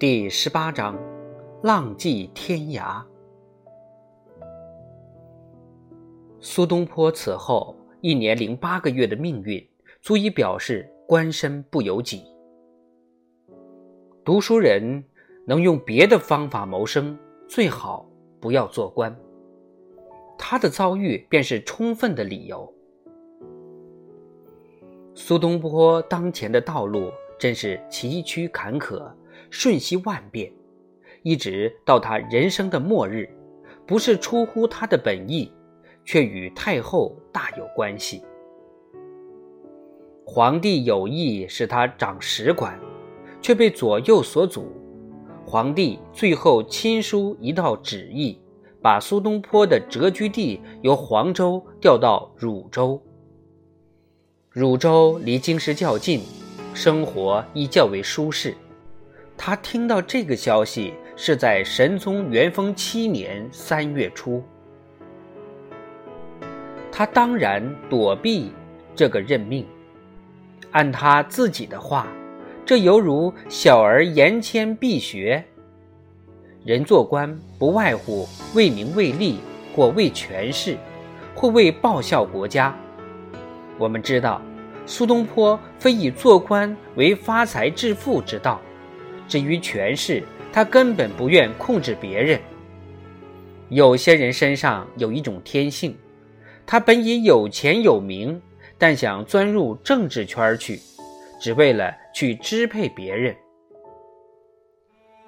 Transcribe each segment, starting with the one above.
第十八章，浪迹天涯。苏东坡此后一年零八个月的命运，足以表示官身不由己。读书人能用别的方法谋生，最好不要做官。他的遭遇便是充分的理由。苏东坡当前的道路真是崎岖坎坷、瞬息万变，一直到他人生的末日，不是出乎他的本意，却与太后大有关系。皇帝有意使他掌史馆，却被左右所阻。皇帝最后亲书一道旨意，把苏东坡的谪居地由黄州调到汝州。汝州离京师较近，生活亦较为舒适。他听到这个消息是在神宗元丰七年三月初。他当然躲避这个任命。按他自己的话，这犹如小儿言谦必学。人做官不外乎为名为利，或为权势，或为报效国家。我们知道，苏东坡非以做官为发财致富之道。至于权势，他根本不愿控制别人。有些人身上有一种天性，他本已有钱有名，但想钻入政治圈去，只为了去支配别人。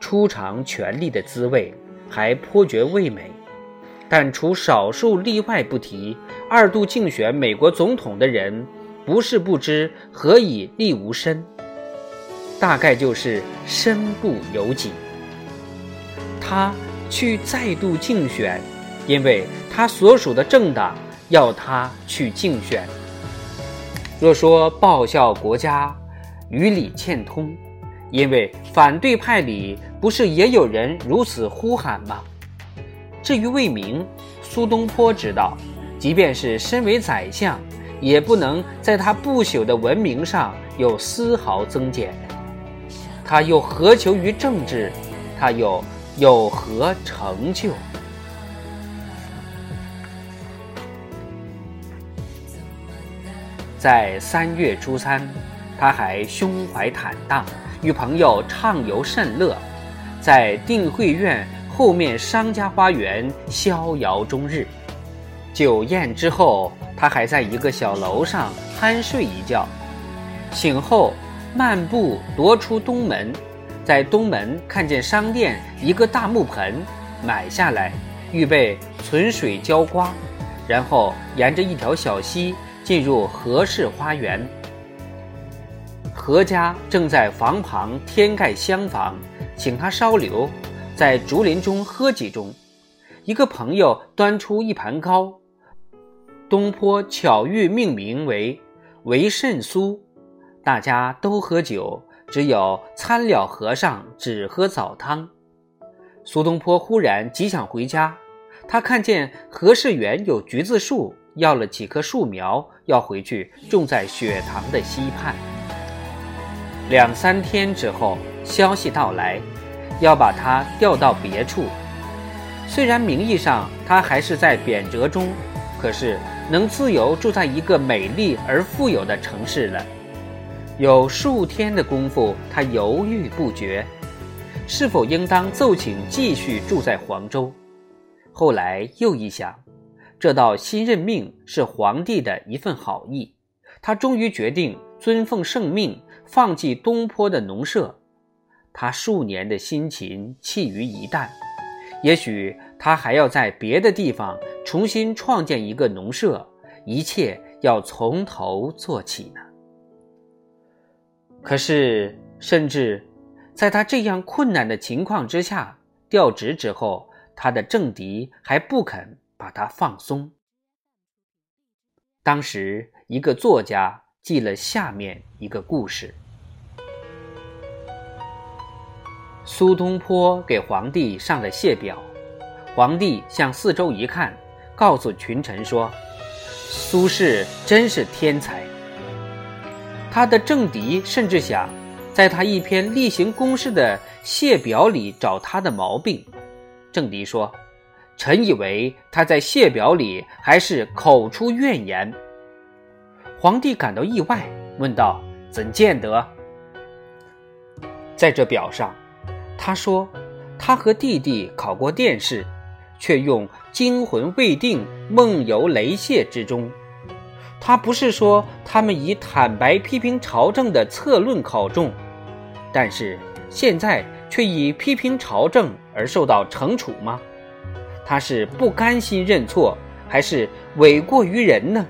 初尝权力的滋味，还颇觉味美。但除少数例外不提，二度竞选美国总统的人，不是不知何以立无身，大概就是身不由己。他去再度竞选，因为他所属的政党要他去竞选。若说报效国家，与理欠通，因为反对派里不是也有人如此呼喊吗？至于魏明，苏东坡知道，即便是身为宰相，也不能在他不朽的文明上有丝毫增减。他又何求于政治？他又有何成就？在三月初三，他还胸怀坦荡，与朋友畅游甚乐，在定慧院。后面商家花园逍遥终日，酒宴之后，他还在一个小楼上酣睡一觉。醒后漫步踱出东门，在东门看见商店一个大木盆，买下来，预备存水浇瓜，然后沿着一条小溪进入何氏花园。何家正在房旁添盖厢房，请他稍留。在竹林中喝几盅，一个朋友端出一盘糕，东坡巧遇命名为“为甚苏”，大家都喝酒，只有参了和尚只喝早汤。苏东坡忽然极想回家，他看见何氏园有橘子树，要了几棵树苗，要回去种在雪塘的溪畔。两三天之后，消息到来。要把他调到别处，虽然名义上他还是在贬谪中，可是能自由住在一个美丽而富有的城市了。有数天的功夫，他犹豫不决，是否应当奏请继续住在黄州。后来又一想，这道新任命是皇帝的一份好意，他终于决定遵奉圣命，放弃东坡的农舍。他数年的辛勤弃于一旦，也许他还要在别的地方重新创建一个农舍，一切要从头做起呢。可是，甚至在他这样困难的情况之下，调职之后，他的政敌还不肯把他放松。当时，一个作家记了下面一个故事。苏东坡给皇帝上了谢表，皇帝向四周一看，告诉群臣说：“苏轼真是天才。”他的政敌甚至想，在他一篇例行公事的谢表里找他的毛病。政敌说：“臣以为他在谢表里还是口出怨言。”皇帝感到意外，问道：“怎见得？”在这表上，他说他和弟弟考过殿试，却用惊魂未定、梦游雷泄之中。他不是说他们以坦白批评朝政的策论考中。但是现在却以批评朝政而受到惩处吗？他是不甘心认错，还是诿过于人呢？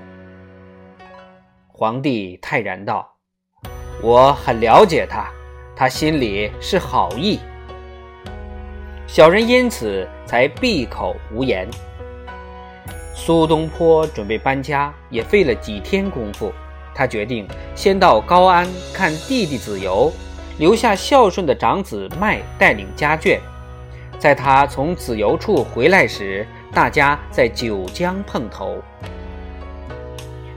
皇帝泰然道：“我很了解他，他心里是好意。”小人因此才闭口无言。苏东坡准备搬家，也费了几天功夫。他决定先到高安看弟弟子由。留下孝顺的长子迈带领家眷，在他从子由处回来时，大家在九江碰头。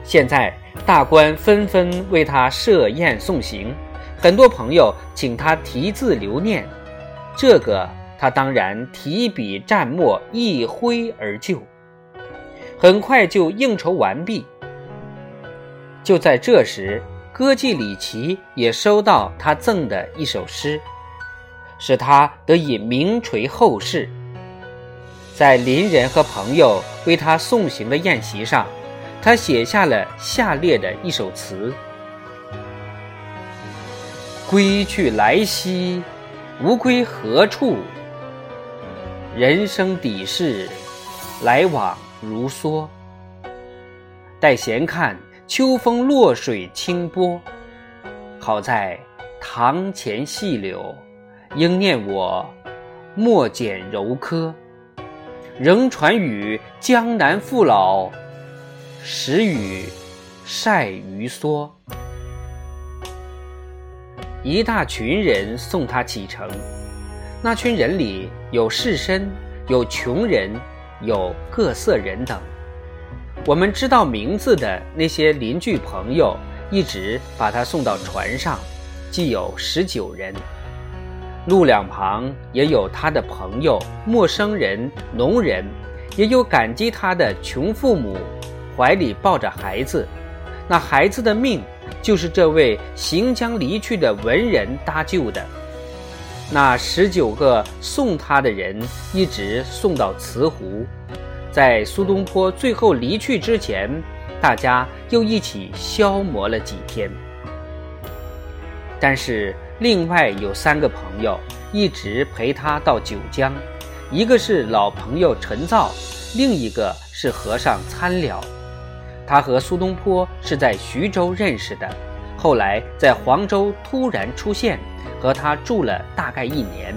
现在大官纷纷为他设宴送行，很多朋友请他题字留念，这个他当然提笔蘸墨一挥而就，很快就应酬完毕。就在这时。歌妓李琦也收到他赠的一首诗，使他得以名垂后世。在邻人和朋友为他送行的宴席上，他写下了下列的一首词：“归去来兮，无归何处？人生底事，来往如梭。待闲看。”秋风落水清波，好在堂前细柳，应念我莫剪柔柯。仍传语江南父老，时雨晒鱼蓑。一大群人送他启程，那群人里有士绅，有穷人，有各色人等。我们知道名字的那些邻居朋友，一直把他送到船上，计有十九人。路两旁也有他的朋友、陌生人、农人，也有感激他的穷父母，怀里抱着孩子。那孩子的命，就是这位行将离去的文人搭救的。那十九个送他的人，一直送到慈湖。在苏东坡最后离去之前，大家又一起消磨了几天。但是另外有三个朋友一直陪他到九江，一个是老朋友陈造，另一个是和尚参了。他和苏东坡是在徐州认识的，后来在黄州突然出现，和他住了大概一年。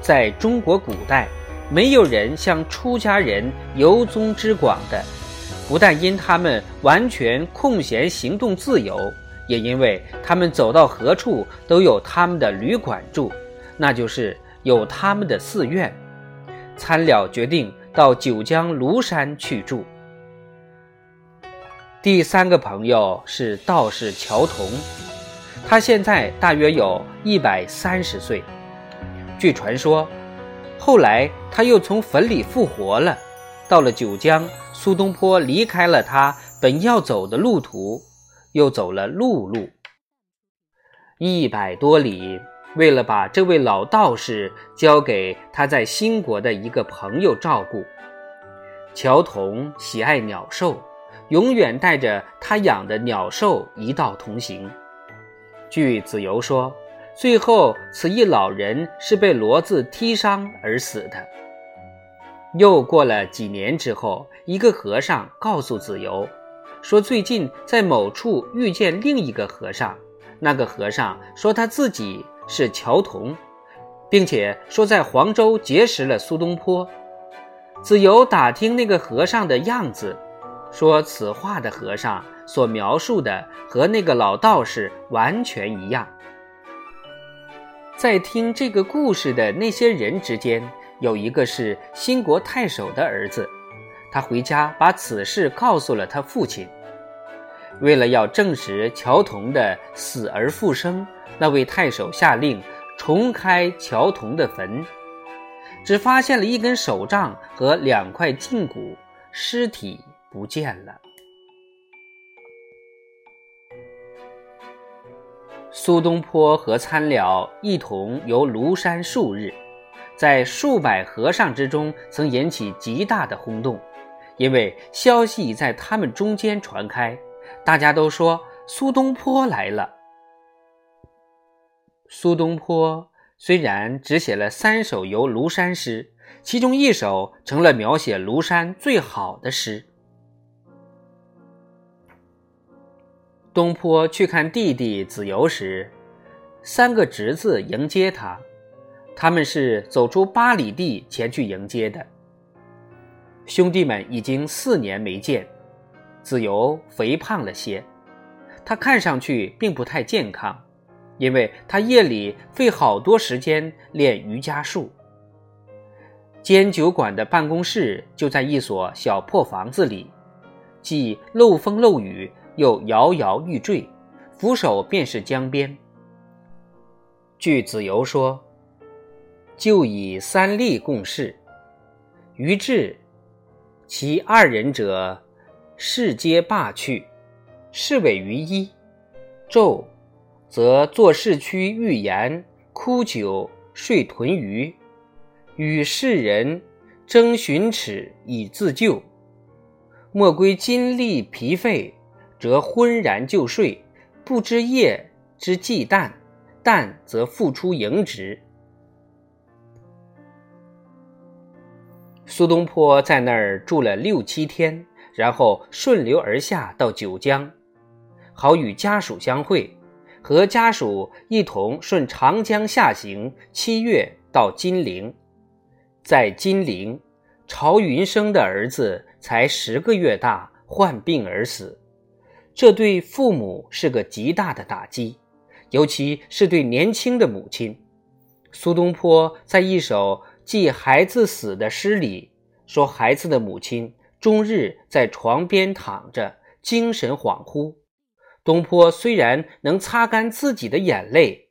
在中国古代。没有人像出家人游踪之广的，不但因他们完全空闲行动自由，也因为他们走到何处都有他们的旅馆住，那就是有他们的寺院。参了决定到九江庐山去住。第三个朋友是道士乔童，他现在大约有一百三十岁，据传说。后来他又从坟里复活了，到了九江，苏东坡离开了他本要走的路途，又走了陆路一百多里，为了把这位老道士交给他在新国的一个朋友照顾。乔童喜爱鸟兽，永远带着他养的鸟兽一道同行。据子由说。最后，此一老人是被骡子踢伤而死的。又过了几年之后，一个和尚告诉子由，说最近在某处遇见另一个和尚。那个和尚说他自己是乔童，并且说在黄州结识了苏东坡。子由打听那个和尚的样子，说此话的和尚所描述的和那个老道士完全一样。在听这个故事的那些人之间，有一个是新国太守的儿子，他回家把此事告诉了他父亲。为了要证实乔童的死而复生，那位太守下令重开乔童的坟，只发现了一根手杖和两块胫骨，尸体不见了。苏东坡和参了一同游庐山数日，在数百和尚之中曾引起极大的轰动，因为消息在他们中间传开，大家都说苏东坡来了。苏东坡虽然只写了三首游庐山诗，其中一首成了描写庐山最好的诗。东坡去看弟弟子由时，三个侄子迎接他，他们是走出八里地前去迎接的。兄弟们已经四年没见，子由肥胖了些，他看上去并不太健康，因为他夜里费好多时间练瑜伽术。兼酒馆的办公室就在一所小破房子里，既漏风漏雨。又摇摇欲坠，扶手便是江边。据子由说，就以三吏共事，于至，其二人者，事皆罢去，侍委于一。昼，则坐市区欲言，枯酒，睡豚鱼，与世人争寻尺以自救。莫归金力疲废。则昏然就睡，不知夜之忌旦，旦则复出迎职。苏东坡在那儿住了六七天，然后顺流而下到九江，好与家属相会，和家属一同顺长江下行。七月到金陵，在金陵，曹云生的儿子才十个月大，患病而死。这对父母是个极大的打击，尤其是对年轻的母亲。苏东坡在一首记孩子死的诗里说：“孩子的母亲终日在床边躺着，精神恍惚。”东坡虽然能擦干自己的眼泪，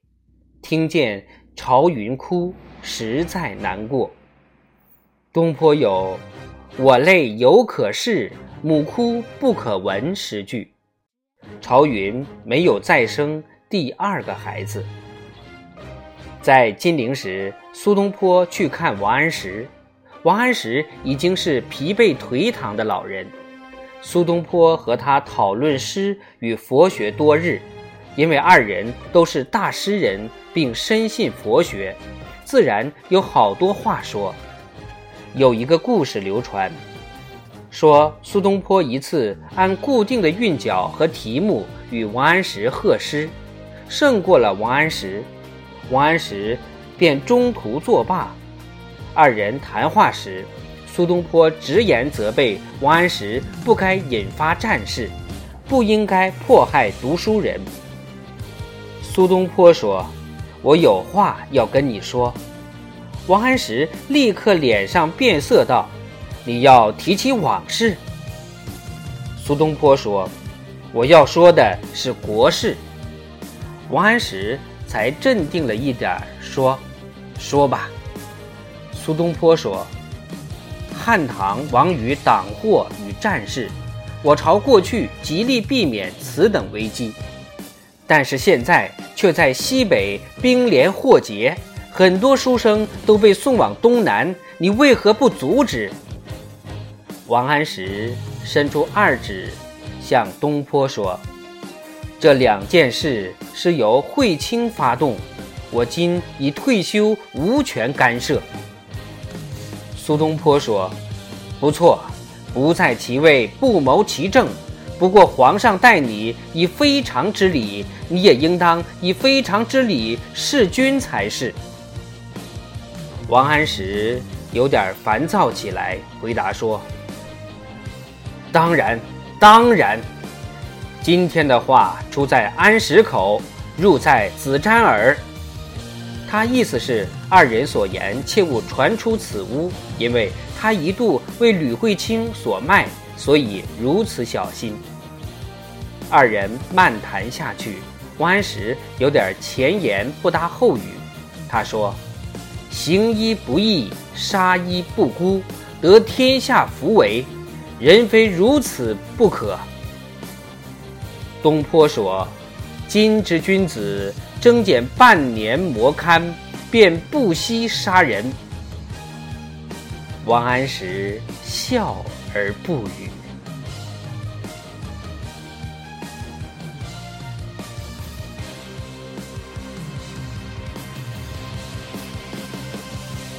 听见朝云哭，实在难过。东坡有“我泪犹可视，母哭不可闻”诗句。朝云没有再生第二个孩子。在金陵时，苏东坡去看王安石，王安石已经是疲惫颓唐的老人。苏东坡和他讨论诗与佛学多日，因为二人都是大诗人，并深信佛学，自然有好多话说。有一个故事流传。说苏东坡一次按固定的韵脚和题目与王安石贺诗，胜过了王安石，王安石便中途作罢。二人谈话时，苏东坡直言责备王安石不该引发战事，不应该迫害读书人。苏东坡说：“我有话要跟你说。”王安石立刻脸上变色道。你要提起往事，苏东坡说：“我要说的是国事。”王安石才镇定了一点说：“说吧。”苏东坡说：“汉唐亡于党祸与战事，我朝过去极力避免此等危机，但是现在却在西北兵连祸结，很多书生都被送往东南，你为何不阻止？”王安石伸出二指，向东坡说：“这两件事是由惠卿发动，我今已退休，无权干涉。”苏东坡说：“不错，不在其位，不谋其政。不过皇上待你以非常之礼，你也应当以非常之礼事君才是。”王安石有点烦躁起来，回答说。当然，当然。今天的话出在安石口，入在子瞻耳。他意思是二人所言切勿传出此屋，因为他一度为吕惠卿所卖，所以如此小心。二人漫谈下去，王安石有点前言不搭后语，他说：“行医不义，杀医不孤，得天下福为，人非如此不可。”东坡说：“今之君子，征减半年磨勘，便不惜杀人。”王安石笑而不语。